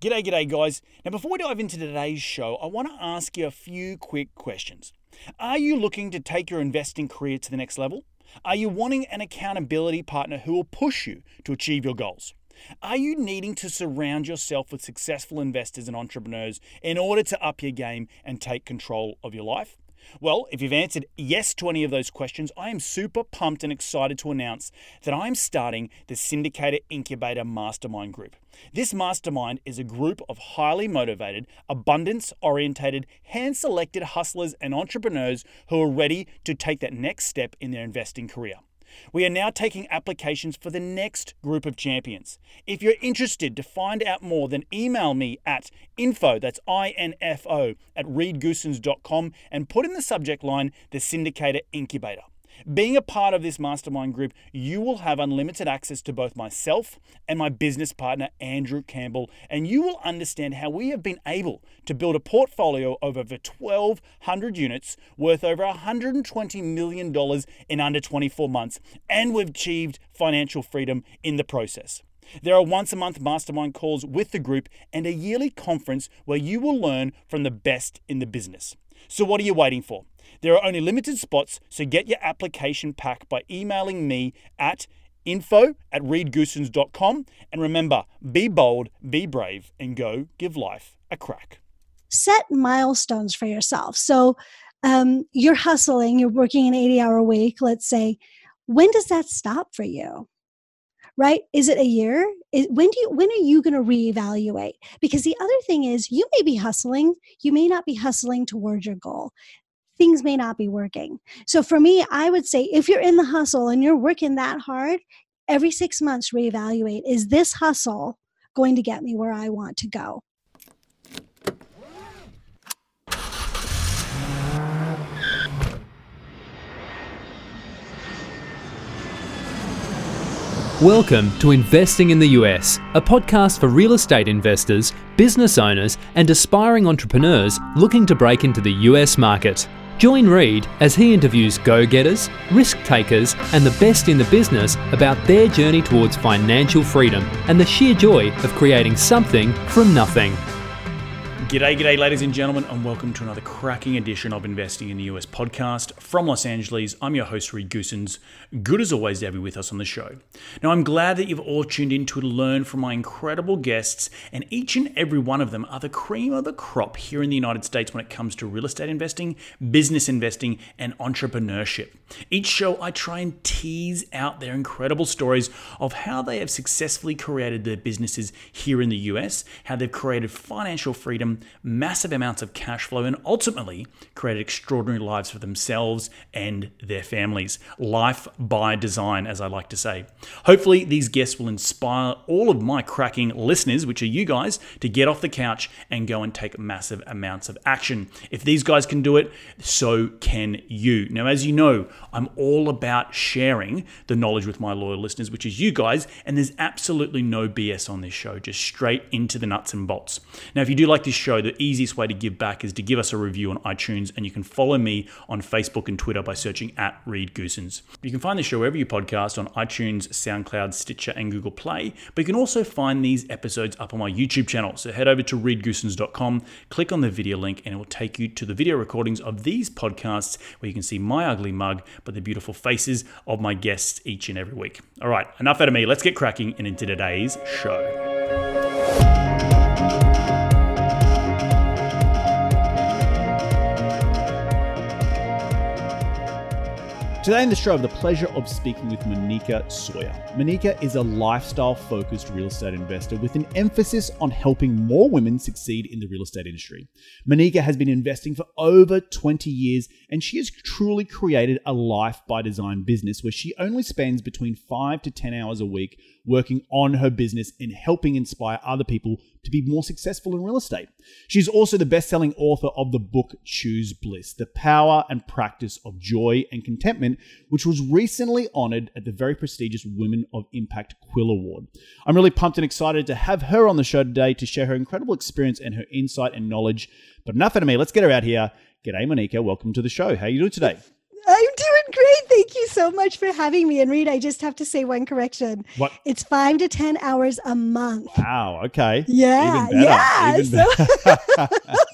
G'day, g'day, guys. Now, before we dive into today's show, I want to ask you a few quick questions. Are you looking to take your investing career to the next level? Are you wanting an accountability partner who will push you to achieve your goals? Are you needing to surround yourself with successful investors and entrepreneurs in order to up your game and take control of your life? Well, if you've answered yes to any of those questions, I am super pumped and excited to announce that I am starting the Syndicator Incubator Mastermind Group. This mastermind is a group of highly motivated, abundance orientated, hand selected hustlers and entrepreneurs who are ready to take that next step in their investing career. We are now taking applications for the next group of champions. If you're interested to find out more, then email me at info, that's I-N-F-O, at reedgoossens.com and put in the subject line the Syndicator Incubator. Being a part of this mastermind group, you will have unlimited access to both myself and my business partner, Andrew Campbell, and you will understand how we have been able to build a portfolio of over 1,200 units worth over $120 million in under 24 months, and we've achieved financial freedom in the process. There are once a month mastermind calls with the group and a yearly conference where you will learn from the best in the business. So, what are you waiting for? There are only limited spots, so get your application pack by emailing me at info at reedgoossens.com. And remember, be bold, be brave, and go give life a crack. Set milestones for yourself. So um, you're hustling, you're working an 80 hour week, let's say. When does that stop for you? right is it a year is, when do you when are you going to reevaluate because the other thing is you may be hustling you may not be hustling towards your goal things may not be working. So for me, I would say if you're in the hustle and you're working that hard, every six months reevaluate is this hustle going to get me where I want to go? Welcome to Investing in the US, a podcast for real estate investors, business owners, and aspiring entrepreneurs looking to break into the US market. Join Reed as he interviews go getters, risk takers, and the best in the business about their journey towards financial freedom and the sheer joy of creating something from nothing. G'day, g'day, ladies and gentlemen, and welcome to another cracking edition of Investing in the US podcast from Los Angeles. I'm your host, Reed Goossens. Good as always to have you with us on the show. Now, I'm glad that you've all tuned in to learn from my incredible guests, and each and every one of them are the cream of the crop here in the United States when it comes to real estate investing, business investing, and entrepreneurship. Each show, I try and tease out their incredible stories of how they have successfully created their businesses here in the US, how they've created financial freedom massive amounts of cash flow, and ultimately created extraordinary lives for themselves and their families. Life by design, as I like to say. Hopefully, these guests will inspire all of my cracking listeners, which are you guys, to get off the couch and go and take massive amounts of action. If these guys can do it, so can you. Now, as you know, I'm all about sharing the knowledge with my loyal listeners, which is you guys, and there's absolutely no BS on this show, just straight into the nuts and bolts. Now, if you do like this show, the easiest way to give back is to give us a review on iTunes, and you can follow me on Facebook and Twitter by searching at Reed Goossens. You can find the show wherever you podcast on iTunes, SoundCloud, Stitcher, and Google Play, but you can also find these episodes up on my YouTube channel. So head over to reedgoossens.com, click on the video link, and it will take you to the video recordings of these podcasts where you can see my ugly mug, but the beautiful faces of my guests each and every week. All right, enough out of me. Let's get cracking and into today's show. Today in the show, I have the pleasure of speaking with Moneeka Sawyer. Moneeka is a lifestyle focused real estate investor with an emphasis on helping more women succeed in the real estate industry. Moneeka has been investing for over 20 years and she has truly created a life by design business where she only spends between 5 to 10 hours a week working on her business and helping inspire other people to be more successful in real estate. She's also the best selling author of the book Choose Bliss The Power and Practice of Joy and Contentment, which was recently honored at the very prestigious Women of Impact Quill Award. I'm really pumped and excited to have her on the show today to share her incredible experience and her insight and knowledge. But enough out of me, let's get her out here. G'day, Moneeka. Welcome to the show. How are you doing today? I'm doing great. Thank you so much for having me. And Reed, I just have to say one correction. What? It's five to 10 hours a month. Wow. Okay. Yeah. Even better, Yeah. even so-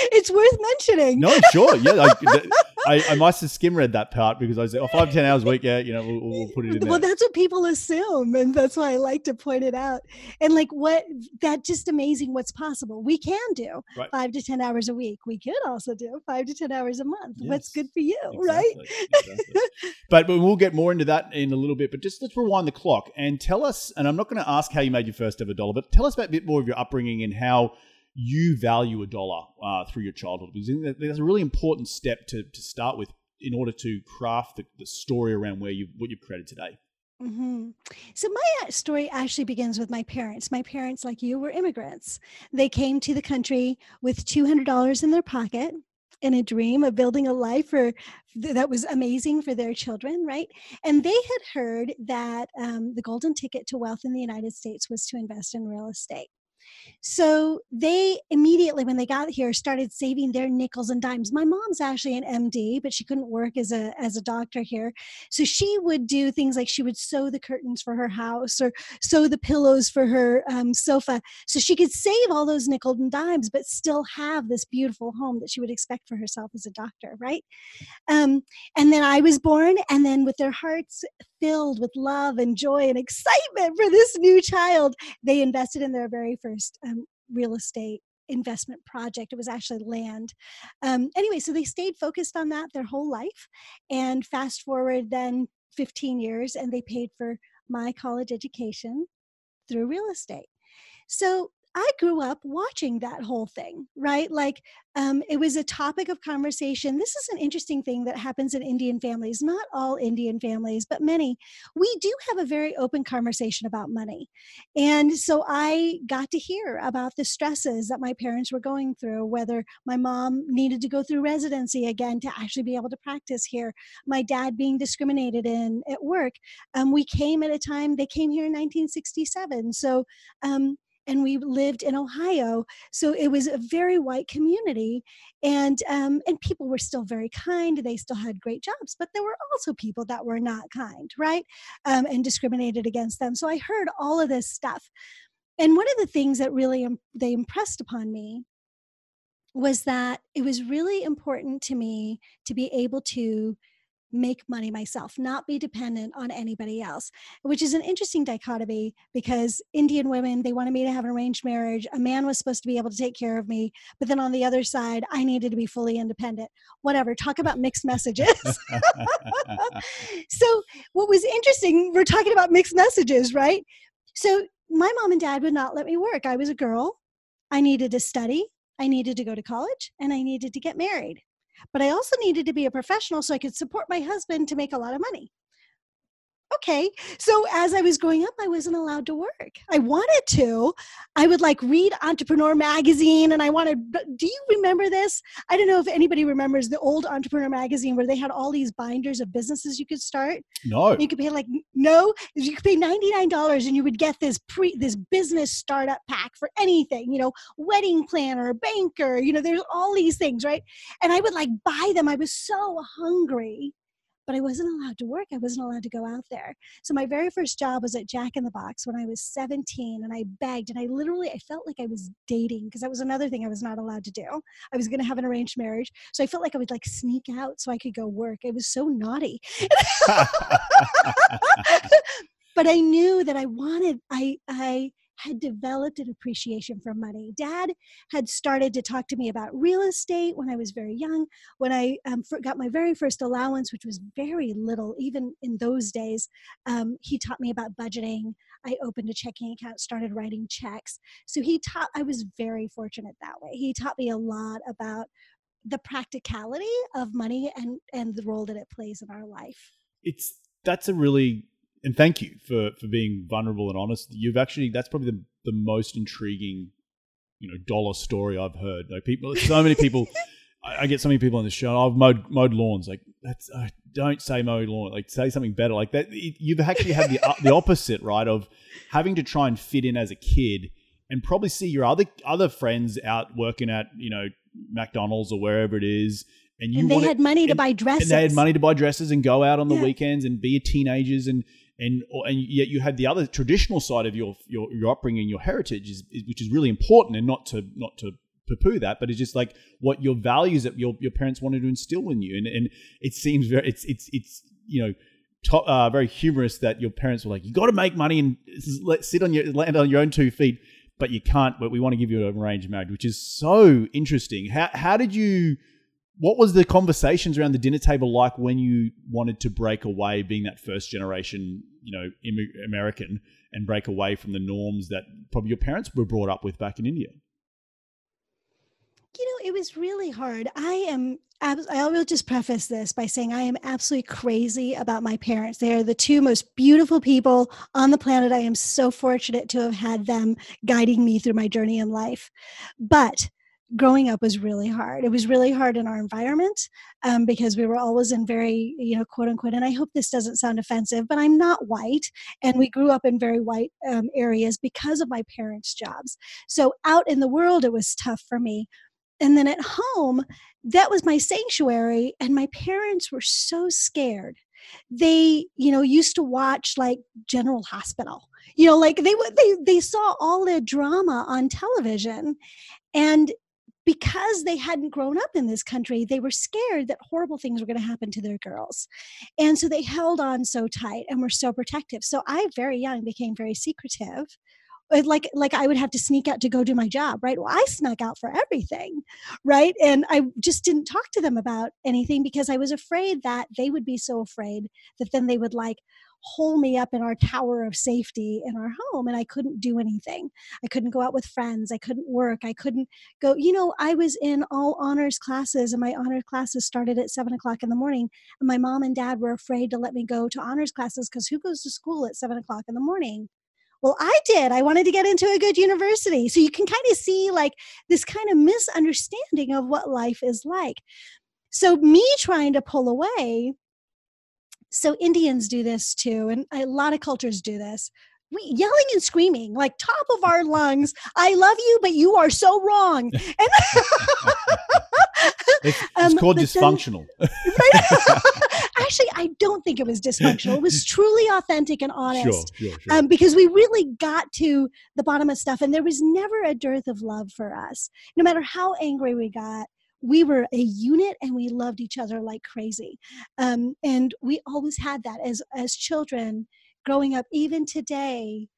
it's worth mentioning. No, sure. Yeah, I, I, I must have skim read that part because I was said, oh, five, 10 hours a week. Yeah, you know, we'll, we'll put it in there. Well, that's what people assume. And that's why I like to point it out. And like what that just amazing what's possible. We can do Right. five to 10 hours a week. We could also do five to 10 hours a month. What's good for you, right? Exactly, exactly. but, but we'll get more into that in a little bit. But just let's rewind the clock and tell us. And I'm not going to ask how you made your first ever dollar, but tell us about a bit more of your upbringing and how you value a dollar uh, through your childhood. Because that's a really important step to, to start with in order to craft the, the story around where you what you've created today. hmm So my uh, story actually begins with my parents. My parents, like you, were immigrants. They came to the country with two hundred dollars in their pocket and a dream of building a life for that was amazing for their children, right? And they had heard that um, the golden ticket to wealth in the United States was to invest in real estate. So they immediately, when they got here, started saving their nickels and dimes. My mom's actually an MD, but she couldn't work as a as a doctor here. So she would do things like she would sew the curtains for her house or sew the pillows for her um, sofa, so she could save all those nickels and dimes, but still have this beautiful home that she would expect for herself as a doctor, right? Um, and then I was born, and then with their hearts filled with love and joy and excitement for this new child, they invested in their very first um, real estate investment project. It was actually land. Um, anyway, so they stayed focused on that their whole life. And fast forward then 15 years, and they paid for my college education through real estate. So I grew up watching that whole thing, right? Like um, it was a topic of conversation. This is an interesting thing that happens in Indian families, not all Indian families, but many. We do have a very open conversation about money. And so I got to hear about the stresses that my parents were going through, whether my mom needed to go through residency again to actually be able to practice here, my dad being discriminated in at work. Um, we came at a time, they came here in 1967. So, um, and we lived in Ohio, so it was a very white community, and um, and people were still very kind. They still had great jobs, but there were also people that were not kind, right, um, and discriminated against them. So I heard all of this stuff, and one of the things that really im- they impressed upon me was that it was really important to me to be able to make money myself, not be dependent on anybody else, which is an interesting dichotomy because Indian women, they wanted me to have an arranged marriage. A man was supposed to be able to take care of me. But then on the other side, I needed to be fully independent. Whatever, talk about mixed messages. so, what was interesting, we're talking about mixed messages, right? So, my mom and dad would not let me work. I was a girl. I needed to study. I needed to go to college and I needed to get married but I also needed to be a professional so I could support my husband to make a lot of money. Okay, so as I was growing up, I wasn't allowed to work. I wanted to. I would like read Entrepreneur magazine, and I wanted. Do you remember this? I don't know if anybody remembers the old Entrepreneur magazine where they had all these binders of businesses you could start. no. You could pay like no, you could pay ninety nine dollars, and you would get this pre this business startup pack for anything. You know, wedding planner, banker. You know, there's all these things, right? And I would like buy them. I was so hungry, but I wasn't allowed to work. I wasn't allowed to go out there. So my very first job was at Jack in the Box when I was seventeen, and I begged, and I literally I felt like I was dating because that was another thing I was not allowed to do. I was going to have an arranged marriage, so I felt like I would like sneak out so I could go work. It was so naughty. but I knew that I wanted, I, I had developed an appreciation for money. Dad had started to talk to me about real estate when I was very young. When I um, got my very first allowance, which was very little, even in those days, um, he taught me about budgeting. I opened a checking account, started writing checks. So he taught, I was very fortunate that way. He taught me a lot about the practicality of money and, and the role that it plays in our life. it's that's a really and thank you for for being vulnerable and honest. You've actually that's probably the the most intriguing, you know, dollar story I've heard. Like people, so many people. I, I get so many people on the show. I've mowed mowed lawns. Like that's uh, don't say mowed lawn. Like say something better. Like that. it- You've actually had the uh, the opposite, right? Of having to try and fit in as a kid, and probably see your other other friends out working at you know McDonald's or wherever it is, and you and they wanted, had money to buy dresses. And they had money to buy dresses and go out on the yeah. weekends and be teenagers and and and yet you had the other traditional side of your your, your upbringing, your heritage, is, is, which is really important, and not to not to poo-poo that, but it's just like what your values that your, your parents wanted to instill in you, and and it seems very it's it's it's you know. Uh, very humorous that your parents were like, "You got to make money and let sit on your land on your own two feet, but you can't. But we want to give you a arranged marriage, which is so interesting. How how did you what was the conversations around the dinner table like when you wanted to break away, being that first generation, you know, American, and break away from the norms that probably your parents were brought up with back in India? You know, it was really hard. I am. I will just preface this by saying I am absolutely crazy about my parents. They are the two most beautiful people on the planet. I am so fortunate to have had them guiding me through my journey in life. But growing up was really hard. It was really hard in our environment um, because we were always in very, you know, quote unquote, and I hope this doesn't sound offensive, but I'm not white. And we grew up in very white um, areas because of my parents' jobs. So out in the world, it was tough for me. And then at home, that was my sanctuary. And my parents were so scared. They, you know, used to watch like General Hospital you know like they would they they saw all the drama on television and because they hadn't grown up in this country, they were scared that horrible things were going to happen to their girls. And so they held on so tight and were so protective. So I, very young, became very secretive. Like like I would have to sneak out to go do my job, right? Well, I snuck out for everything, right? And I just didn't talk to them about anything because I was afraid that they would be so afraid that then they would like, hole me up in our tower of safety in our home and I couldn't do anything. I couldn't go out with friends. I couldn't work. I couldn't go, you know, I was in all honors classes and my honors classes started at seven o'clock in the morning. And my mom and dad were afraid to let me go to honors classes because who goes to school at seven o'clock in the morning? Well, I did. I wanted to get into a good university. So you can kind of see like this kind of misunderstanding of what life is like. So, me trying to pull away so Indians do this too, and a lot of cultures do this. We yelling and screaming like top of our lungs. I love you, but you are so wrong. And it's, it's um, called dysfunctional. Then, Actually, I don't think it was dysfunctional. It was truly authentic and honest. Sure, sure, sure. Um, because we really got to the bottom of stuff, and there was never a dearth of love for us. No matter how angry we got, we were a unit and we loved each other like crazy. Um, and we always had that as as children growing up. Even today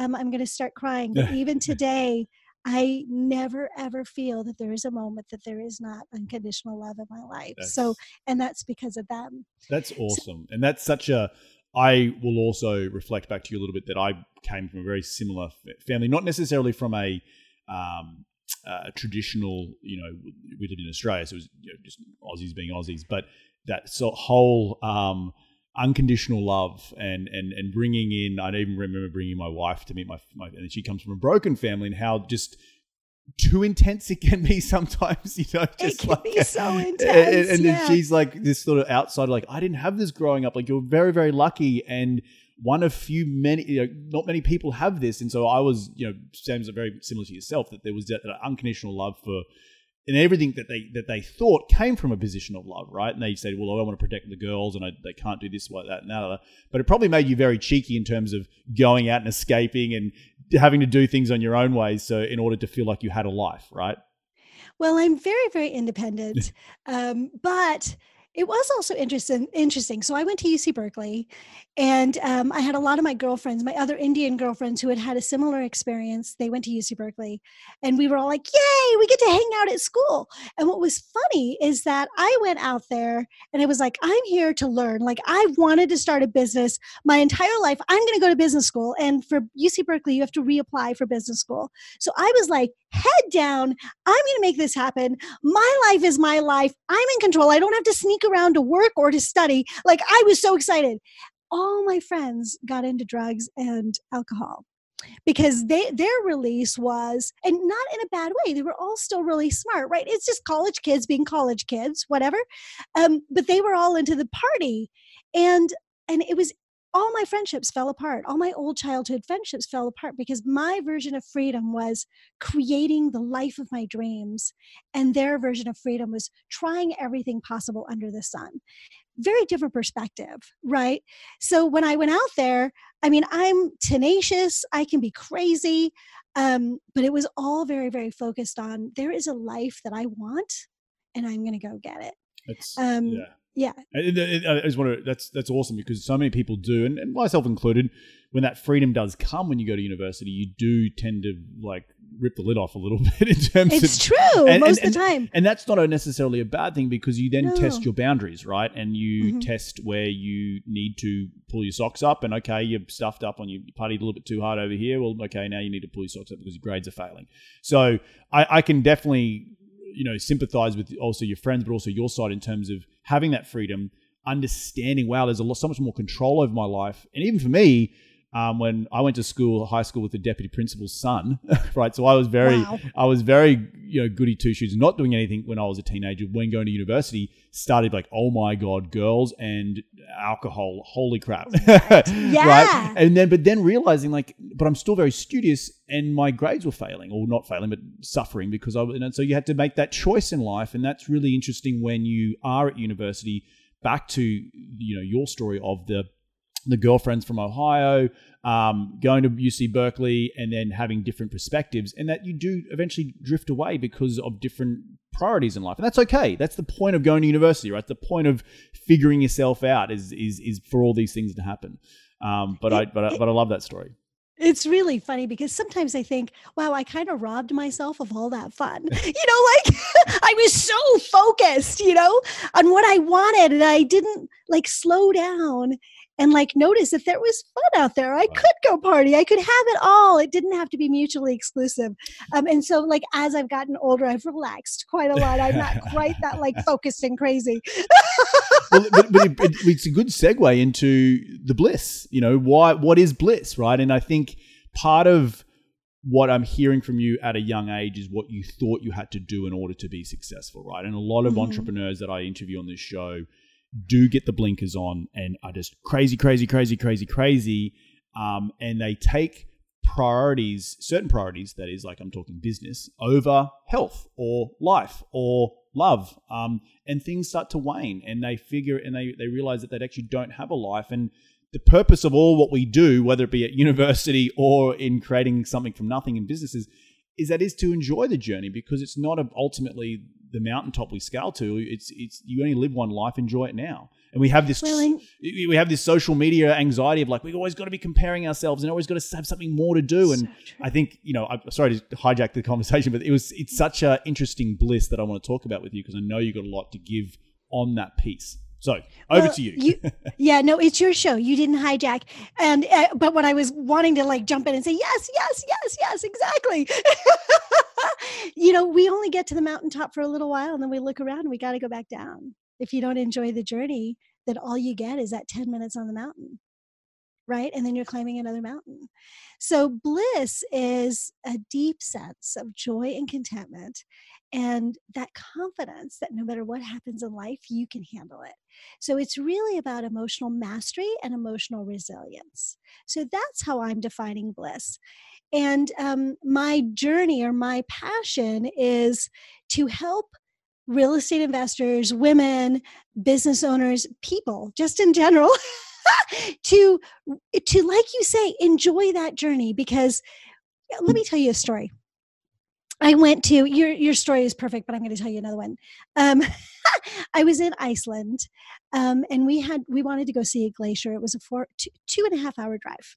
um, i'm going to start crying but even today i never ever feel that there is a moment that there is not unconditional love in my life. That's, so and that's because of them. That's awesome so, and that's such a I will also reflect back to you a little bit that I came from a very similar family, not necessarily from a um, uh, traditional, you know, we lived in Australia, so it was you know, just Aussies being Aussies, but that so whole um, unconditional love and and and bringing in. I even remember bringing my wife to meet my, my and she comes from a broken family, and how just too intense it can be sometimes, you know, just it can like be so intense. And, and yeah. then she's like this sort of outsider, like I didn't have this growing up. Like you're very, very lucky, and one of few many you know, not many people have this. And so i was you know james very similar to yourself that there was that, that unconditional love for and everything that they that they thought came from a position of love right? And they said well i want to protect the girls and I, they can't do this like that and that but it probably made you very cheeky in terms of going out and escaping and having to do things on your own ways so in order to feel like you had a life right? Well i'm very very independent um, but it was also interesting interesting. So i went to uc berkeley and um, i had a lot of my girlfriends my other indian girlfriends who had had a similar experience they went to uc berkeley and we were all like yay we get to hang out at school. And what was funny is that i went out there and it was like i'm here to learn. Like i wanted to start a business. My entire life i'm going to go to business school and for uc berkeley you have to reapply for business school. So i was like head down. I'm going to make this happen. My life is my life. I'm in control. I don't have to sneak around to work or to study. Like I was so excited. All my friends got into drugs and alcohol because they their release was and not in a bad way they were all still really smart right? It's just college kids being college kids whatever. Um, but they were all into the party. And and it was all my friendships fell apart. All my old childhood friendships fell apart because my version of freedom was creating the life of my dreams. And their version of freedom was trying everything possible under the sun. Very different perspective, right? So when I went out there, I mean, I'm tenacious, I can be crazy, um, but it was all very, very focused on there is a life that I want and I'm going to go get it. It's, Um, yeah. Yeah. It- it- I just want to, that's that's awesome because so many people do, and, and myself included, when that freedom does come when you go to university, you do tend to like rip the lid off a little bit in terms of. It's of true and- most and- of the time. And that's not a necessarily a bad thing because you then test your boundaries, right? And you Mhm. test where you need to pull your socks up. And okay, you've stuffed up on you partied a little bit too hard over here. Well, okay, now you need to pull your socks up because your grades are failing. So I, I can definitely, you know, sympathize with also your friends, but also your side in terms of having that freedom, understanding, wow, there's a lot, so much more control over my life. And even for me, um, when I went to school, high school with the deputy principal's son, right? So I was very, Wow. I was very, you know, goody two shoes, not doing anything when I was a teenager. When going to university, started like, oh my god, girls and alcohol, holy crap, Yeah. right? And then, but then realizing like, but I'm still very studious, and my grades were failing, or not failing, but suffering because I. was- And so you had to make that choice in life, and that's really interesting when you are at university. Back to you know your story of the the girlfriends from Ohio, um, going to UC Berkeley, and then having different perspectives, and that you do eventually drift away because of different priorities in life, and that's okay. That's the point of going to university, right? The point of figuring yourself out is is is for all these things to happen. Um, but I but I, but I love that story. It's really funny because sometimes I think, wow, I kind of robbed myself of all that fun. You know, like I was so focused, you know, on what I wanted and I didn't like slow down and like notice if there was fun out there. I could go party. I could have it all. It didn't have to be mutually exclusive. Um, and so like as I've gotten older, I've relaxed quite a lot. I'm not quite that like focused and crazy. well, but, but it, it, it's a good segue into the bliss. You know, why? What is bliss, right? And I think part of what I'm hearing from you at a young age is what you thought you had to do in order to be successful, right? And a lot of Mhm. entrepreneurs that I interview on this show do get the blinkers on and are just crazy, crazy, crazy, crazy, crazy, um, and they take priorities, certain priorities, that is, like I'm talking business, over health or life or love. Um, and things start to wane and they figure and they, they realize that they actually don't have a life. And the purpose of all what we do, whether it be at university or in creating something from nothing in businesses, is that is to enjoy the journey because it's not ultimately the mountaintop we scale to. It's it's you only live one life, enjoy it now. And we have this and- we have this social media anxiety of like we've always got to be comparing ourselves and always got to have something more to do. And true. I think you know, I'm sorry to hijack the conversation, but it was it's such an interesting bliss that I want to talk about with you because I know you got a lot to give on that piece. So over Well, to you. yeah, no, it's your show. You didn't hijack. And uh, but what I was wanting to like jump in and say, yes, yes, yes, yes, exactly. you know, we only get to the mountaintop for a little while, and then we look around, and we got to go back down. If you don't enjoy the journey, then all you get is that ten minutes on the mountain, right? And then you're climbing another mountain. So bliss is a deep sense of joy and contentment. And that confidence that no matter what happens in life, you can handle it. So it's really about emotional mastery and emotional resilience. So that's how I'm defining bliss. And um, my journey or my passion is to help real estate investors, women, business owners, people, just in general, to to like you say, enjoy that journey. Because let me tell you a story. I went to your your story is perfect, but I'm going to tell you another one. Um, I was in Iceland, um, and we had we wanted to go see a glacier. It was a four two, two and a half hour drive,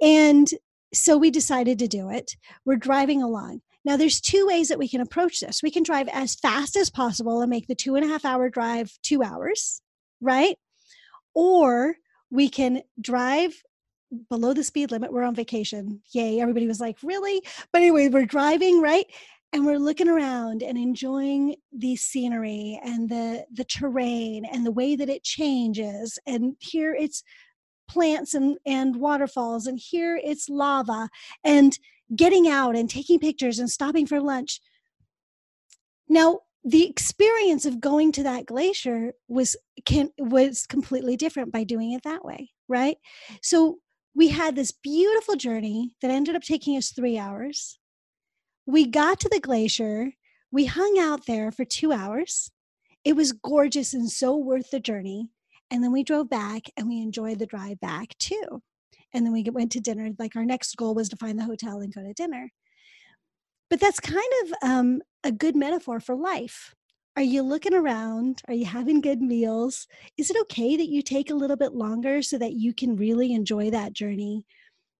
and so we decided to do it. We're driving along. Now, there's two ways that we can approach this. We can drive as fast as possible and make the two and a half hour drive two hours, right? Or we can drive below the speed limit. We're on vacation. Yay. Everybody was like, really? But anyway, we're driving, right? And we're looking around and enjoying the scenery and the the terrain and the way that it changes. And here it's plants and, and waterfalls, and here it's lava, and getting out and taking pictures and stopping for lunch. Now, the experience of going to that glacier was can was completely different by doing it that way right so we had this beautiful journey that ended up taking us three hours we got to the glacier we hung out there for two hours it was gorgeous and so worth the journey and then we drove back and we enjoyed the drive back too and then we went to dinner like our next goal was to find the hotel and go to dinner but that's kind of um, a good metaphor for life. Are you looking around? Are you having good meals? Is it okay that you take a little bit longer so that you can really enjoy that journey?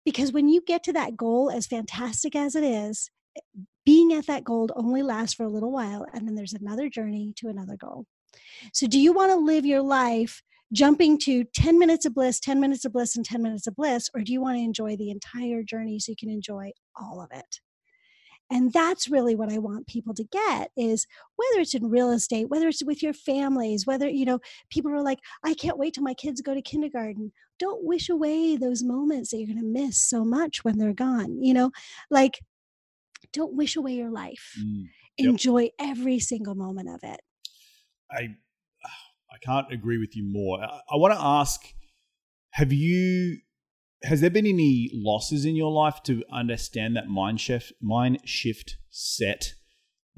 Because when you get to that goal, as fantastic as it is, being at that goal only lasts for a little while, and then there's another journey to another goal. So, do you want to live your life jumping to 10 minutes of bliss, 10 minutes of bliss, and 10 minutes of bliss, or do you want to enjoy the entire journey so you can enjoy all of it? and that's really what i want people to get is whether it's in real estate whether it's with your families whether you know people are like i can't wait till my kids go to kindergarten don't wish away those moments that you're going to miss so much when they're gone you know like don't wish away your life. Mm, yep. enjoy every single moment of it. I i can't agree with you more. I, I want to ask have you has there been any losses in your life to understand that mind shift mind shift set?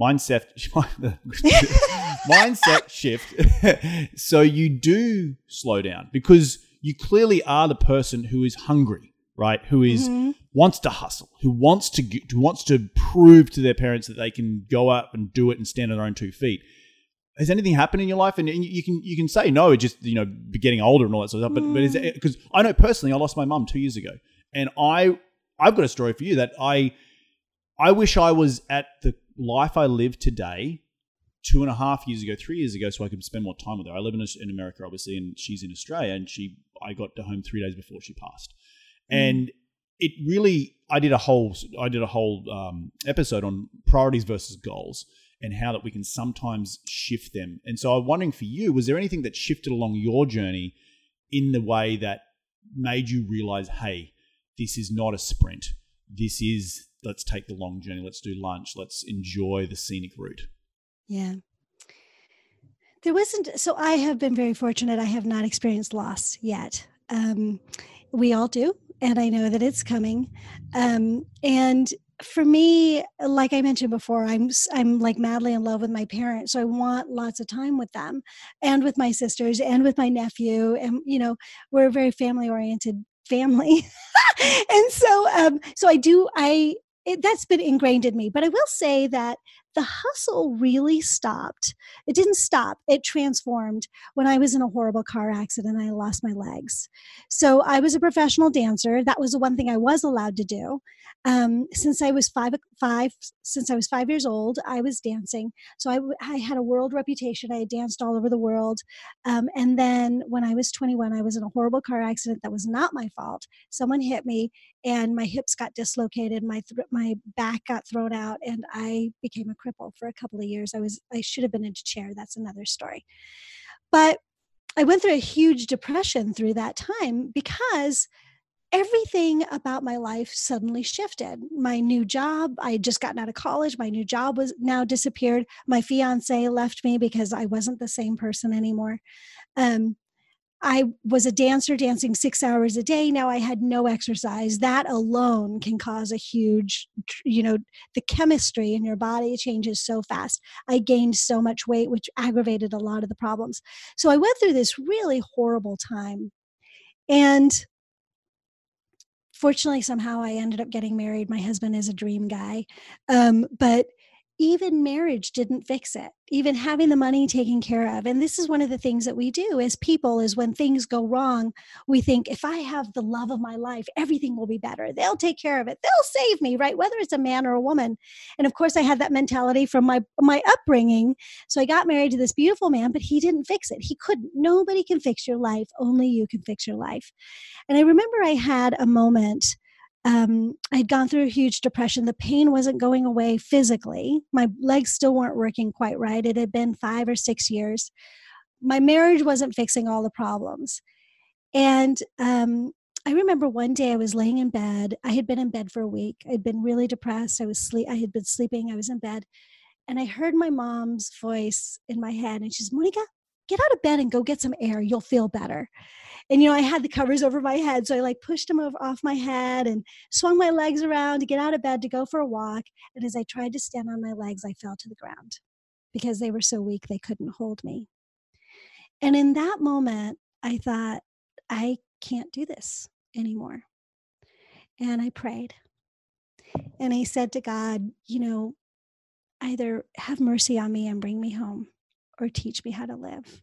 Mindset mindset shift. So you do slow down because you clearly are the person who is hungry right who is, mm-hmm. wants to hustle who wants to who wants to prove to their parents that they can go up and do it and stand on their own two feet has anything happened in your life? And you can you can say no, just you know, getting older and all that sort of stuff. But mm. but is because I know personally, I lost my mum two years ago, and I I've got a story for you that I I wish I was at the life I live today two and a half years ago, three years ago, so I could spend more time with her. I live in, in America, obviously, and she's in Australia, and she I got to home three days before she passed, mm. And it really I did a whole I did a whole um, episode on priorities versus goals and how that we can sometimes shift them. And so I'm wondering for you, was there anything that shifted along your journey in the way that made you realize, hey, this is not a sprint. This is let's take the long journey. Let's do lunch. Let's enjoy the scenic route. Yeah. There wasn't, so I have been very fortunate. I have not experienced loss yet. Um, we all do. And I know that it's coming. Um, and for me like i mentioned before i'm i'm like madly in love with my parents so i want lots of time with them and with my sisters and with my nephew and you know we're a very family oriented family and so um so i do i it, that's been ingrained in me but i will say that the hustle really stopped. It didn't stop, it transformed when I was in a horrible car accident I lost my legs. So I was a professional dancer. That was the one thing I was allowed to do. Um, since I was five, five, since I was five years old, I was dancing. So I, I had a world reputation. I danced all over the world. Um, and then when I was 21, I was in a horrible car accident that was not my fault. Someone hit me, and my hips got dislocated. My th- my back got thrown out, and I became a cripple for a couple of years. I was I should have been in a chair. That's another story. But I went through a huge depression through that time because everything about my life suddenly shifted. My new job, I had just gotten out of college, my new job was now disappeared. My fiance left me because I wasn't the same person anymore. Um, I was a dancer dancing six hours a day. Now I had no exercise. That alone can cause a huge, you know, the chemistry in your body changes so fast. I gained so much weight, which aggravated a lot of the problems. So I went through this really horrible time. And fortunately, somehow I ended up getting married. My husband is a dream guy. Um, but even marriage didn't fix it even having the money taken care of. And this is one of the things that we do as people is when things go wrong we think if i have the love of my life everything will be better. They'll take care of it. They'll save me right? Whether it's a man or a woman. And of course i had that mentality from my my upbringing. So i got married to this beautiful man but he didn't fix it. He couldn't. Nobody can fix your life. Only you can fix your life. And i remember i had a moment um, I had gone through a huge depression. The pain wasn't going away physically. My legs still weren't working quite right. It had been five or six years. My marriage wasn't fixing all the problems. And um, I remember one day I was laying in bed. I had been in bed for a week. I'd been really depressed. I was sleep. I had been sleeping. I was in bed, and I heard my mom's voice in my head, and she's, Moneeka, get out of bed and go get some air. You'll feel better. And, you know, I had the covers over my head. So I like pushed them over, off my head and swung my legs around to get out of bed to go for a walk. And as I tried to stand on my legs, I fell to the ground because they were so weak they couldn't hold me. And in that moment, I thought, I can't do this anymore. And I prayed. And I said to God, you know, either have mercy on me and bring me home or teach me how to live.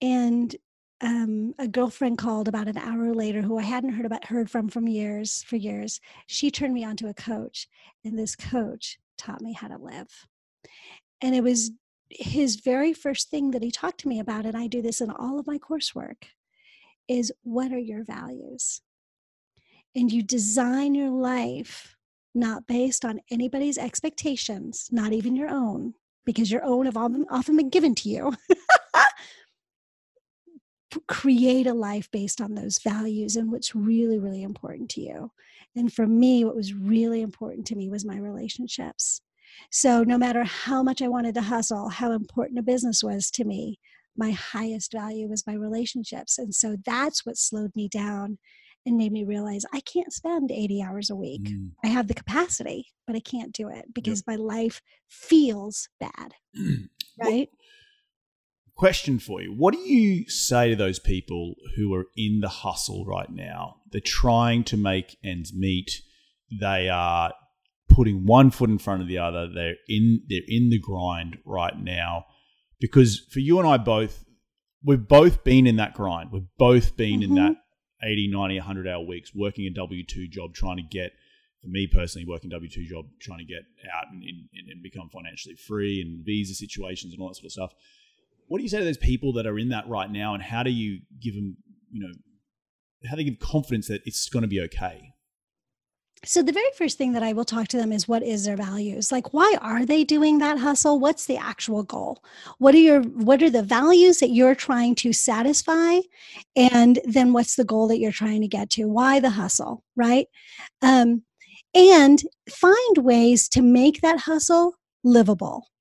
And um, a girlfriend called about an hour later who I hadn't heard about heard from from years for years. She turned me on to a coach, and this coach taught me how to live. And it was his very first thing that he talked to me about, and I do this in all of my coursework, is what are your values? And you design your life not based on anybody's expectations, not even your own, because your own have often been given to you. create a life based on those values and what's really, really important to you. And for me, what was really important to me was my relationships. So, no matter how much I wanted to hustle, how important a business was to me, my highest value was my relationships. And so that's what slowed me down and made me realize I can't spend 80 hours a week. Mm. I have the capacity, but I can't do it because yep. my life feels bad. right? Question for you. What do you say to those people who are in the hustle right now? They're trying to make ends meet. They are putting one foot in front of the other. They're in they're in the grind right now. Because for you and I both, we've both been in that grind. We've both been mm-hmm. in that 80, 90, 100 hour weeks, working a W 2 job, trying to get, for me personally, working W 2 job, trying to get out and, and, and become financially free and visa situations and all that sort of stuff. What do you say to those people that are in that right now, and how do you give them, you know, how do you give confidence that it's going to be okay? So the very first thing that I will talk to them is what is their values? Like why are they doing that hustle? What's the actual goal? What are your what are the values that you're trying to satisfy? And then what's the goal that you're trying to get to? Why the hustle, right? Um, and find ways to make that hustle livable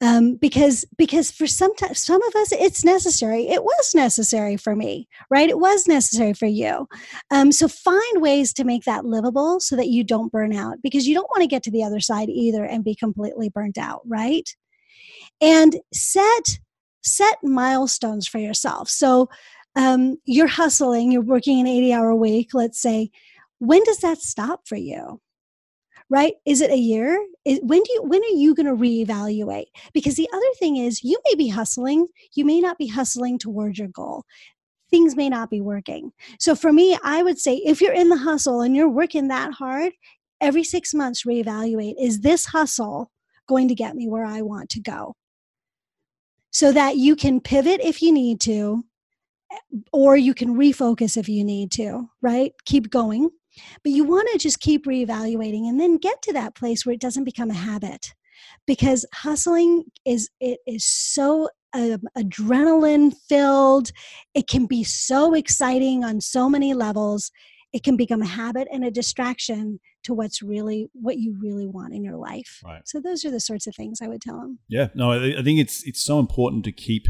um, because because for some some of us it's necessary. It was necessary for me right? It was necessary for you. Um, so find ways to make that livable so that you don't burn out because you don't want to get to the other side either and be completely burnt out right? And set set milestones for yourself. So um, you're hustling you're working an 80 hour week let's say when does that stop for you right? Is it a year? Is, when do you when are you going to reevaluate? Because the other thing is you may be hustling you may not be hustling towards your goal. Things may not be working. So for me i would say if you're in the hustle and you're working that hard every six months reevaluate is this hustle going to get me where i want to go? So that you can pivot if you need to eh, or you can refocus if you need to right? Keep going but you want to just keep reevaluating and then get to that place where it doesn't become a habit. Because hustling is it is so um, adrenaline filled. It can be so exciting on so many levels. It can become a habit and a distraction to what's really what you really want in your life. Right. So those are the sorts of things I would tell them. Yeah, no, I think it's it's so important to keep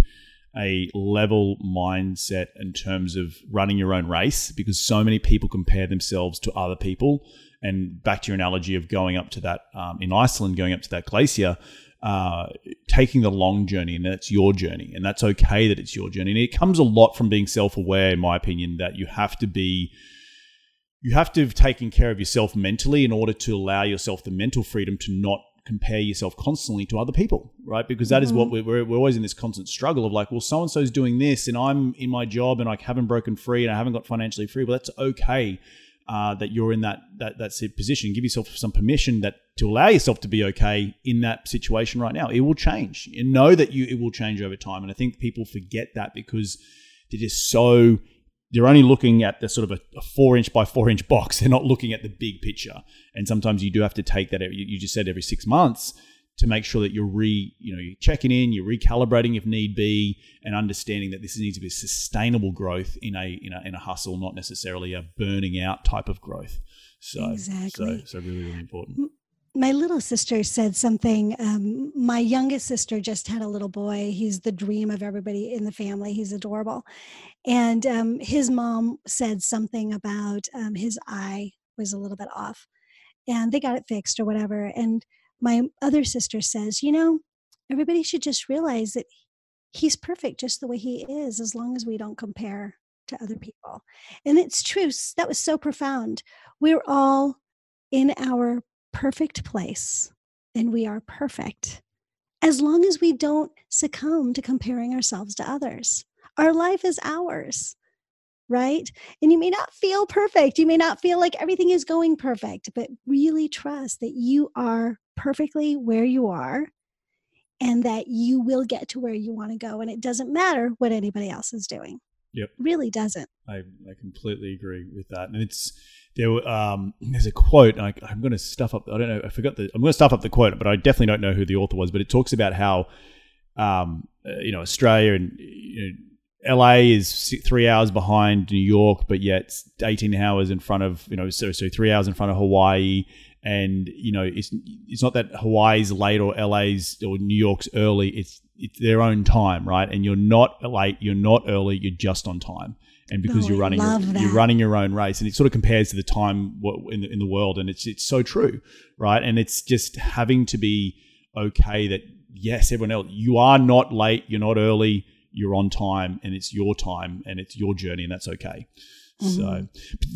a level mindset in terms of running your own race because so many people compare themselves to other people. And back to your analogy of going up to that um, in Iceland, going up to that glacier, uh, taking the long journey, and that's your journey, and that's okay that it's your journey. And it comes a lot from being self-aware, in my opinion, that you have to be you have to have taken care of yourself mentally in order to allow yourself the mental freedom to not compare yourself constantly to other people, right? Because that mm-hmm. is what mm-hmm. we're, we're always in this constant struggle of like, well, so and so's doing this, and I'm in my job, and I haven't broken free, and I haven't got financially free. Well, that's okay uh, that you're in that that that position. Give yourself some permission that to allow yourself to be okay in that situation right now. It will change, and know that you it will change over time. And I think people forget that because they're just so they're only looking at the sort of a, a, four inch by four inch box. They're not looking at the big picture. And sometimes you do have to take that. Every, you just said every six months to make sure that you're re, you know, you're checking in, you're recalibrating if need be, and understanding that this needs to be sustainable growth in a in a, in a hustle, not necessarily a burning out type of growth. So, exactly. so, so really, really important. My little sister said something. Um, my youngest sister just had a little boy. He's the dream of everybody in the family. He's adorable. And um, his mom said something about um, his eye was a little bit off and they got it fixed or whatever. And my other sister says, you know, everybody should just realize that he's perfect just the way he is as long as we don't compare to other people. And it's true. That was so profound. We're all in our perfect place and we are perfect as long as we don't succumb to comparing ourselves to others. Our life is ours, right? And you may not feel perfect. You may not feel like everything is going perfect, but really trust that you are perfectly where you are and that you will get to where you want to go. And it doesn't matter what anybody else is doing. Yep. Really doesn't. I, I completely agree with that. And it's, there um, there's a quote I, am going to stuff up i don't know i forgot the i'm going to stuff up the quote but i definitely don't know who the author was but it talks about how um, uh, you know australia and you know, la is three hours behind new york but yet 18 hours in front of you know so, so three hours in front of hawaii. And you know it's it's not that hawaii's late or la's or new york's early it's it's their own time right? And you're not late you're not early you're just on time and because oh, you're running your, you're running your own race and it sort of compares to the time in the, in the world and it's it's so true right? And it's just having to be okay that yes everyone else you are not late you're not early you're on time and it's your time and it's your journey and that's okay Mm-hmm.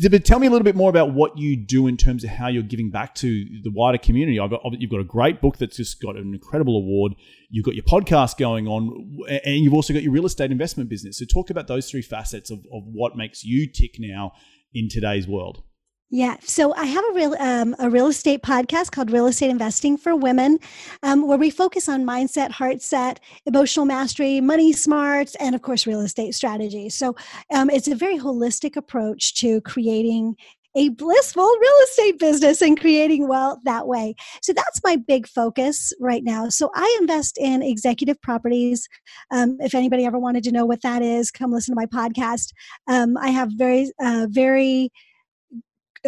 So, but tell me a little bit more about what you do in terms of how you're giving back to the wider community. I've got, you've got a great book that's just got an incredible award. You've got your podcast going on, and you've also got your real estate investment business. So, talk about those three facets of, of what makes you tick now in today's world. Yeah, so I have a real um, a real estate podcast called Real Estate Investing for Women, um, where we focus on mindset, heart set, emotional mastery, money smarts, and of course real estate strategy. So um, it's a very holistic approach to creating a blissful real estate business and creating wealth that way. So that's my big focus right now. So I invest in executive properties. Um, if anybody ever wanted to know what that is, come listen to my podcast. Um, I have very, uh, very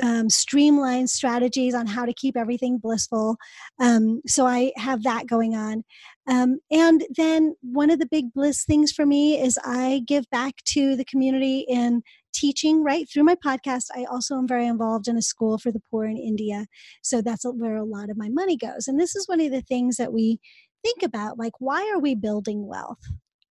um, streamlined strategies on how to keep everything blissful. Um, so I have that going on. Um, and then one of the big bliss things for me is I give back to the community in teaching right through my podcast. I also am very involved in a school for the poor in India. So that's where a lot of my money goes. And this is one of the things that we think about like, why are we building wealth?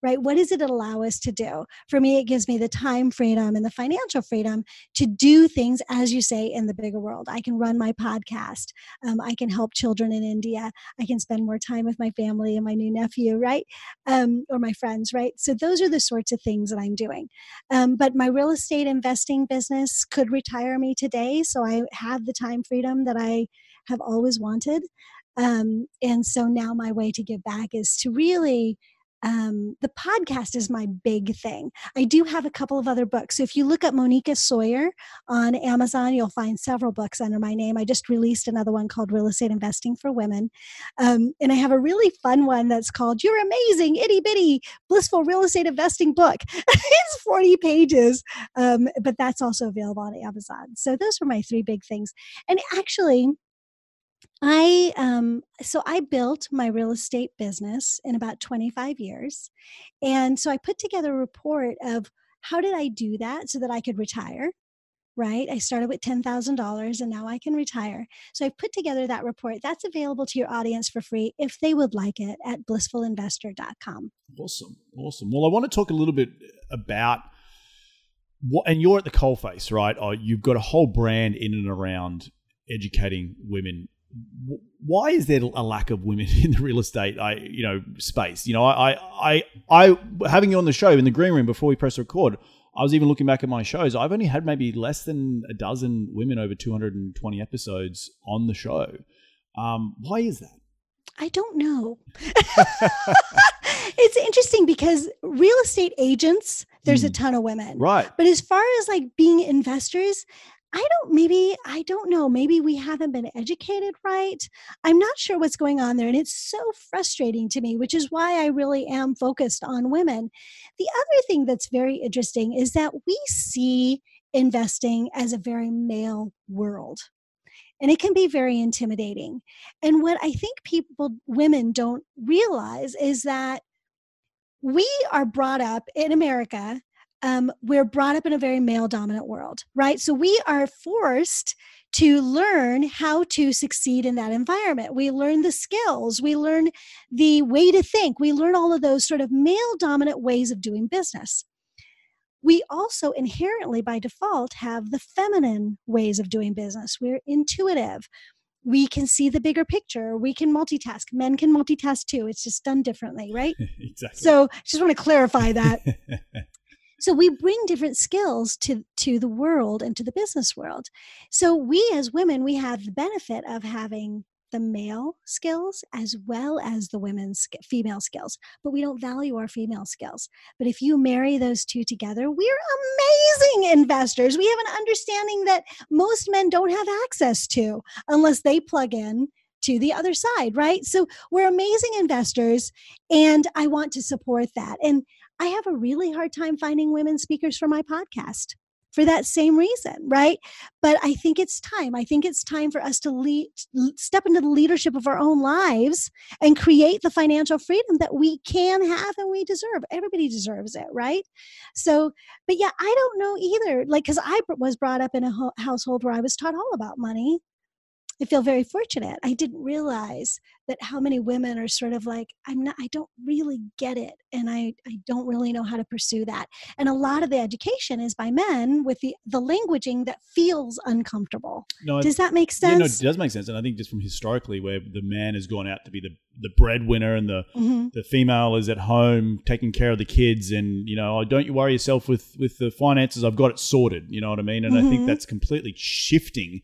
Right? What does it allow us to do? For me, it gives me the time freedom and the financial freedom to do things, as you say, in the bigger world. I can run my podcast. Um, I can help children in India. I can spend more time with my family and my new nephew, right? Um, or my friends, right? So those are the sorts of things that I'm doing. Um, but my real estate investing business could retire me today. So I have the time freedom that I have always wanted. Um, and so now my way to give back is to really um, the podcast is my big thing. I do have a couple of other books. So if you look up Moneeka Sawyer on Amazon, you'll find several books under my name. I just released another one called Real Estate Investing for Women. Um, and I have a really fun one that's called You're Amazing, Itty Bitty Blissful Real Estate Investing Book. it's 40 pages, um, but that's also available on Amazon. So those were my three big things. And actually, I um so I built my real estate business in about 25 years. And so I put together a report of how did I do that so that I could retire? Right? I started with $10,000 and now I can retire. So I put together that report. That's available to your audience for free if they would like it at blissfulinvestor.com. Awesome. Awesome. Well, I want to talk a little bit about what, and you're at the coalface, right? Oh, you've got a whole brand in and around educating women why is there a lack of women in the real estate I you know space? You know I I I having you on the show in the green room before we press record I was even looking back at my shows. I've only had maybe less than a dozen women over 220 episodes on the show. Um, why is that? I don't know. It's interesting because real estate agents there's mm. a hmm. ton of women. Right. But as far as like being investors I don't, maybe, I don't know, maybe we haven't been educated right. I'm not sure what's going on there. And it's so frustrating to me, which is why I really am focused on women. The other thing that's very interesting is that we see investing as a very male world. and it can be very intimidating. And what I think people, women, don't realize is that we are brought up in America. Um, we're brought up in a very male dominant world, right? So we are forced to learn how to succeed in that environment. We learn the skills, we learn the way to think, we learn all of those sort of male dominant ways of doing business. We also inherently, by default, have the feminine ways of doing business. We're intuitive. We can see the bigger picture. We can multitask. Men can multitask too. It's just done differently, right? exactly. So, just want to clarify that. so we bring different skills to to the world and to the business world. So we as women we have the benefit of having the male skills as well as the women's female skills but we don't value our female skills. But if you marry those two together we're amazing investors. We have an understanding that most men don't have access to unless they plug in to the other side right? So we're amazing investors and i want to support that. And I have a really hard time finding women speakers for my podcast for that same reason, right? But I think it's time. I think it's time for us to lead, step into the leadership of our own lives and create the financial freedom that we can have and we deserve. Everybody deserves it, right? So, but yeah, I don't know either. Like, because I was brought up in a ho- household where I was taught all about money. I feel very fortunate. I didn't realize that how many women are sort of like, I'm not, I don't really get it. And I, I don't really know how to pursue that. And a lot of the education is by men with the, the languaging that feels uncomfortable. No, does that make sense? Yeah, no, it does make sense. And I think just from historically where the man has gone out to be the, the breadwinner and the, mm-hmm. the female is at home taking care of the kids and, you know, oh, don't you worry yourself with, with the finances. I've got it sorted. You know what I mean? And mm-hmm. I think mm-hmm. that's completely shifting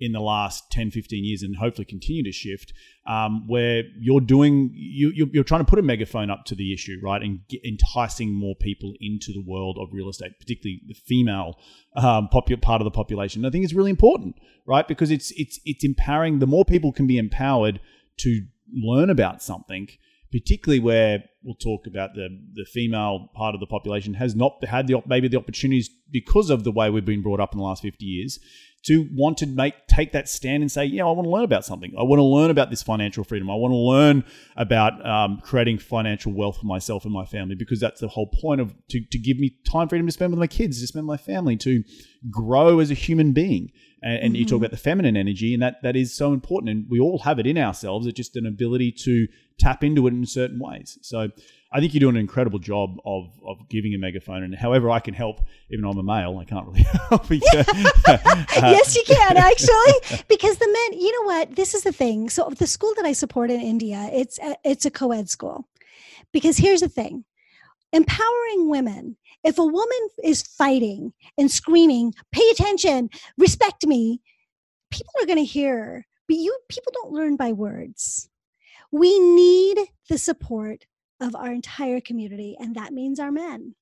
in the last 10, 15 years and hopefully continue to shift, um, where you're doing, you, you're, trying to put a megaphone up to the issue, right? And enticing more people into the world of real estate, particularly the female um, part of the population. And I think it's really important, right? Because it's, it's, it's empowering, the more people can be empowered to learn about something, particularly where we'll talk about the the female part of the population has not had the maybe the opportunities because of the way we've been brought up in the last 50 years to want to make take that stand and say, yeah, I want to learn about something. I want to learn about this financial freedom. I want to learn about um, creating financial wealth for myself and my family because that's the whole point of to, to give me time freedom to spend with my kids, to spend with my family, to grow as a human being. And, and mm-hmm. you talk mm-hmm. about the feminine energy, and that that is so important. And we all have it in ourselves. It's just an ability to tap into it in certain ways. So I think you're doing an incredible job of of giving a megaphone, and however I can help, even though I'm a male, I can't really help. yes, you can actually, because the men. You know what? This is the thing. So the school that I support in India, it's a, it's a co-ed school, because here's the thing: empowering women. If a woman is fighting and screaming, "Pay attention, respect me," people are going to hear. But you people don't learn by words. We need the support of our entire community, and that means our men.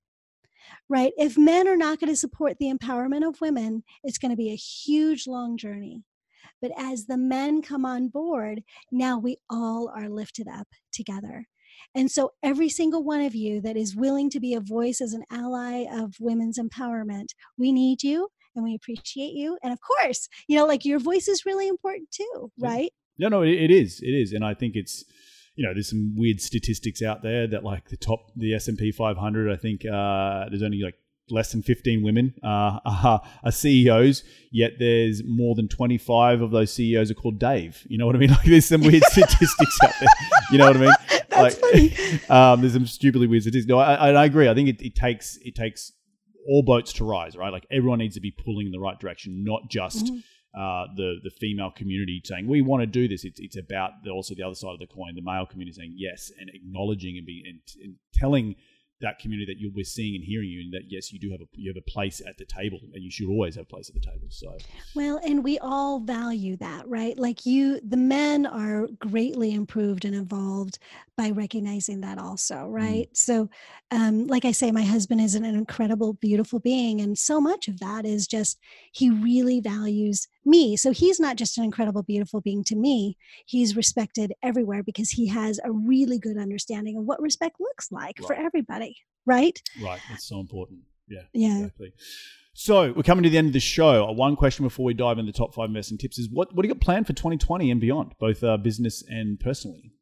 Right? If men are not going to support the empowerment of women, it's going to be a huge, long journey. But as the men come on board, now we all are lifted up together. And so, every single one of you that is willing to be a voice as an ally of women's empowerment, we need you and we appreciate you. And of course, you know, like your voice is really important too, right? Yeah, no, it is. It is. And I think it's, you know, there's some weird statistics out there that like the top, the S and P 500. I think uh, there's only like less than 15 women uh, are, are, CEOs, yet there's more than 25 of those CEOs are called Dave. You know what I mean? Like there's some weird statistics out there. You know what I mean? That's like, funny. Um, there's some stupidly weird statistics. No, I, I agree. I think it, it takes it takes all boats to rise, right? Like everyone needs to be pulling in the right direction, not just. Mm-hmm uh, the the female community saying we want to do this. It's it's about the, also the other side of the coin, the male community saying yes and acknowledging and being and, and telling that community that you we're seeing and hearing you, and that yes, you do have a you have a place at the table, and you should always have a place at the table. So, well, and we all value that, right? Like you, the men are greatly improved and evolved by recognizing that, also, mm. right? Mm. So, um, like I say, my husband is an incredible, beautiful being, and so much of that is just he really values me. So he's not just an incredible, beautiful being to me. He's respected everywhere because he has a really good understanding of what respect looks like right. for everybody. Right. Right. That's so important. Yeah. Yeah. Exactly. So we're coming to the end of the show. Uh, One question before we dive into the top five investing tips is what what do you got planned for 2020 and beyond, both uh, business and personally?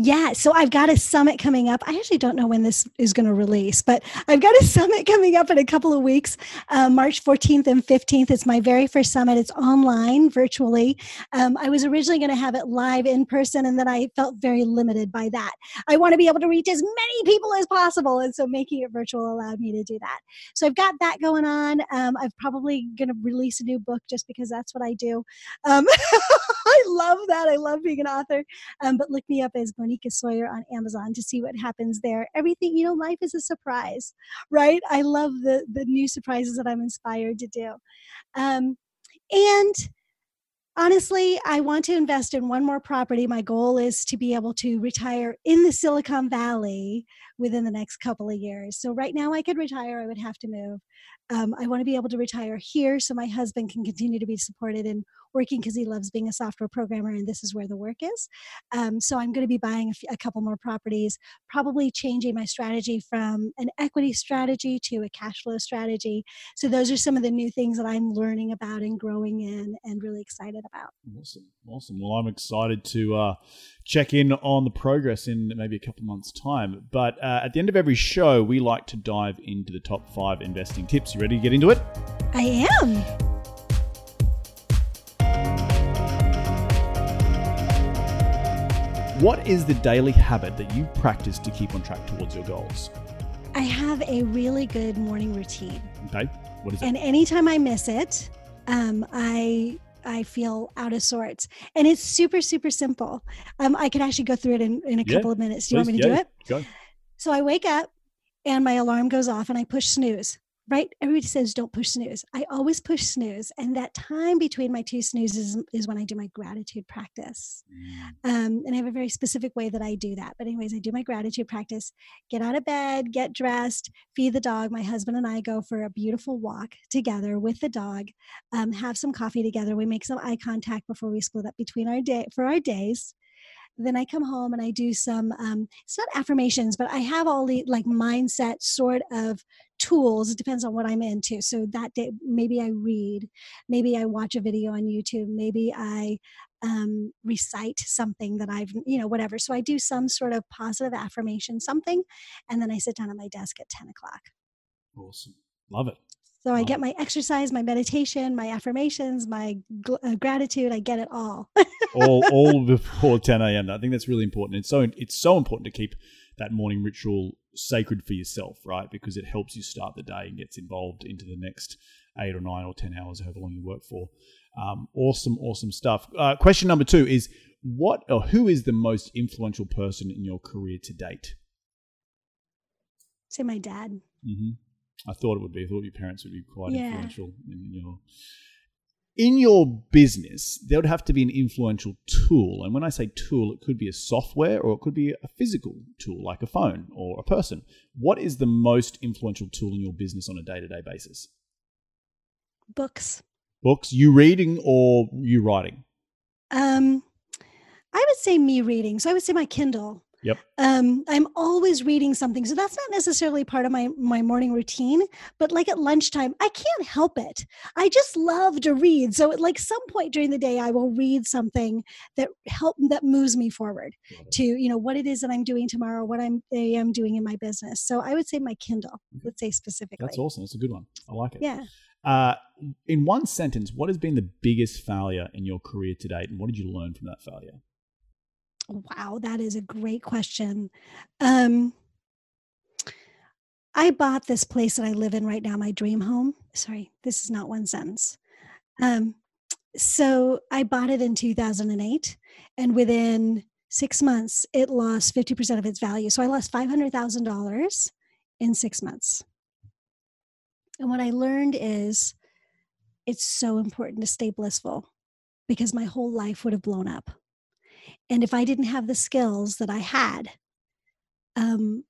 Yeah, so I've got a summit coming up. I actually don't know when this is going to release, but I've got a summit coming up in a couple of weeks, uh, March 14th and 15th. It's my very first summit. It's online, virtually. Um, I was originally going to have it live in person, and then I felt very limited by that. I want to be able to reach as many people as possible, and so making it virtual allowed me to do that. So I've got that going on. Um, I'm probably going to release a new book just because that's what I do. Um, I love that. I love being an author. Um, but look me up as Moneeka Sawyer on Amazon to see what happens there. Everything, you know, life is a surprise, right? I love the the new surprises that I'm inspired to do. Um, and honestly, I want to invest in one more property. My goal is to be able to retire in the Silicon Valley within the next couple of years. So right now I could retire, I would have to move. Um, I want to be able to retire here so my husband can continue to be supported in working because he loves being a software programmer and this is where the work is. Um, so I'm going to be buying a, couple more properties, probably changing my strategy from an equity strategy to a cash flow strategy. So those are some of the new things that I'm learning about and growing in and really excited about. Awesome, awesome. Well, I'm excited to uh, check in on the progress in maybe a couple months' time. But at the end of every show, we like to dive into the top five investing tips. You ready to get into it? I am. What is the daily habit that you practice to keep on track towards your goals? I have a really good morning routine. Okay, what is it? and anytime I miss it, um, I I feel out of sorts. And it's super super simple. Um, I could actually go through it in, in a Yeah, couple of minutes. Do you want me to yeah, do it? Go. So I wake up, and my alarm goes off, and I push snooze. Right? Everybody says don't push snooze. I always push snooze, and that time between my two snoozes is when I do my gratitude practice. Um, and I have a very specific way that I do that. But, anyways, I do my gratitude practice, get out of bed, get dressed, feed the dog. My husband and I go for a beautiful walk together with the dog, um, have some coffee together. We make some eye contact before we split up between our day for our days. Then I come home and I do some, um, it's not affirmations, but I have all the like mindset sort of tools. It depends on what I'm into. So that day, maybe I read, maybe I watch a video on YouTube, maybe I um, recite something that I've, you know, whatever. So I do some sort of positive affirmation, something, and then I sit down at my desk at 10 o'clock. Awesome, love it. So I get my exercise, my meditation, my affirmations, my gl- uh, gratitude. I get it all. all all before 10 a.m. I think that's really important. It's so it's so important to keep that morning ritual sacred for yourself, right? Because it helps you start the day and gets involved into the next eight or nine or ten hours, however long you work for. Um, awesome, awesome stuff. Uh, question number two is what or who is the most influential person in your career to date? Say my dad. hmm I thought it would be. I thought your parents would be quite Yeah. influential in your in your business. There would have to be an influential tool, and when I say tool, it could be a software or it could be a physical tool like a phone or a person. What is the most influential tool in your business on a day to day basis? Books. Books you reading or you writing? Um, I would say me reading. So I would say my Kindle. Yep. Um, I'm always reading something. So that's not necessarily part of my my morning routine, but like at lunchtime, I can't help it. I just love to read. So at like some point during the day, I will read something that help that moves me forward to, you know, what it is that I'm doing tomorrow, what I'm I am doing in my business. So I would say my Kindle, let's say specifically. That's awesome. That's a good one. I like it. Yeah. Uh, in one sentence, what has been the biggest failure in your career to date, and what did you learn from that failure? Wow, that is a great question. Um, I bought this place that I live in right now, my dream home. Sorry, this is not one sentence. Um, so I bought it in 2008, and within six months, it lost 50% of its value. So I lost $500,000 in six months. And what I learned is it's so important to stay blissful because my whole life would have blown up. And if I didn't have the skills that I had, um,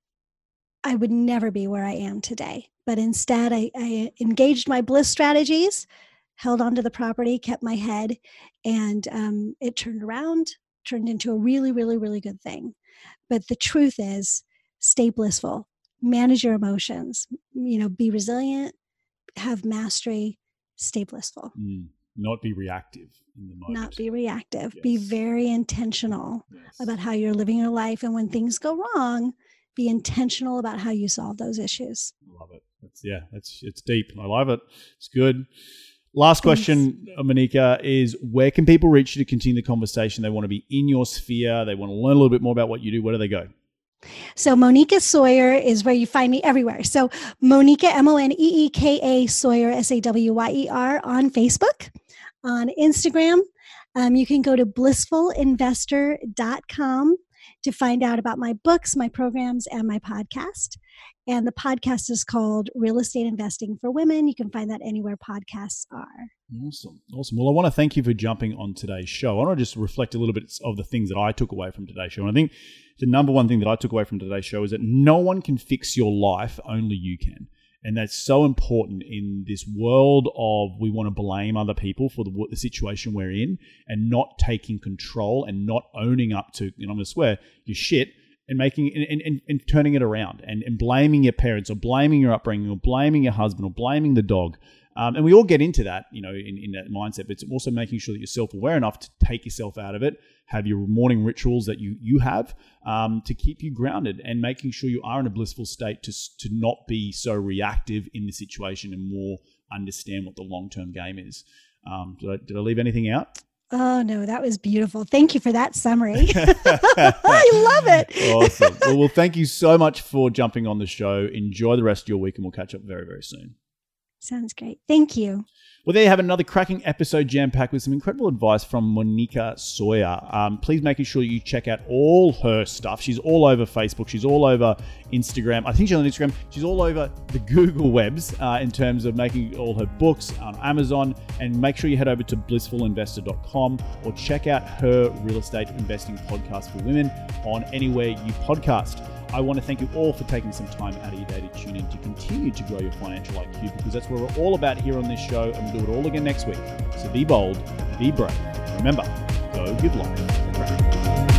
I would never be where I am today. But instead, I, I engaged my bliss strategies, held onto the property, kept my head, and um, it turned around, turned into a really, really, really good thing. But the truth is, stay blissful, manage your emotions, you know, be resilient, have mastery, stay blissful. Mm. Not be reactive in the moment. Not be reactive. Be very intentional Yes. about how you're living your life. And when things go wrong, be intentional about how you solve those issues. Love it. That's yeah. That's it's deep. I love it. It's good. Last question, uh, Moneeka, is where can people reach you to continue the conversation? They want to be in your sphere. They want to learn a little bit more about what you do. Where do they go? So Moneeka Sawyer is where you find me everywhere. So Moneeka M O N E E K A Sawyer S A W Y E R on Facebook, on Instagram. Um, you can go to blissfulinvestor.com to find out about my books, my programs, and my podcast. And the podcast is called Real Estate Investing for Women. You can find that anywhere podcasts are. Awesome. Awesome. Well, I want to thank you for jumping on today's show. I want to just reflect a little bit of the things that I took away from today's show. And I think the number one thing that I took away from today's show is that no one can fix your life, only you can. And that's so important in this world of we want to blame other people for the, the situation we're in and not taking control and not owning up to, you know, I'm going to swear, your shit and making and, and, and turning it around and, and blaming your parents or blaming your upbringing or blaming your husband or blaming the dog. Um, and we all get into that, you know, in, in that mindset. But it's also making sure that you're self-aware enough to take yourself out of it, have your morning rituals that you you have um, to keep you grounded, and making sure you are in a blissful state to to not be so reactive in the situation and more understand what the long-term game is. Um, did, I, did I leave anything out? Oh, no, that was beautiful. Thank you for that summary. I love it. awesome. Well, well, thank you so much for jumping on the show. Enjoy the rest of your week, and we'll catch up very, very soon. Sounds great. Thank you. Well, there you have another cracking episode jam packed with some incredible advice from Moneeka Sawyer. Um, please make sure you check out all her stuff. She's all over Facebook. She's all over Instagram. I think she's on Instagram. She's all over the Google webs uh, in terms of making all her books on Amazon. And make sure you head over to blissfulinvestor.com or check out her real estate investing podcast for women on anywhere you podcast. I want to thank you all for taking some time out of your day to tune in to continue to grow your financial IQ because that's what we're all about here on this show, and we'll do it all again next week. So be bold, be brave. Remember, go good life.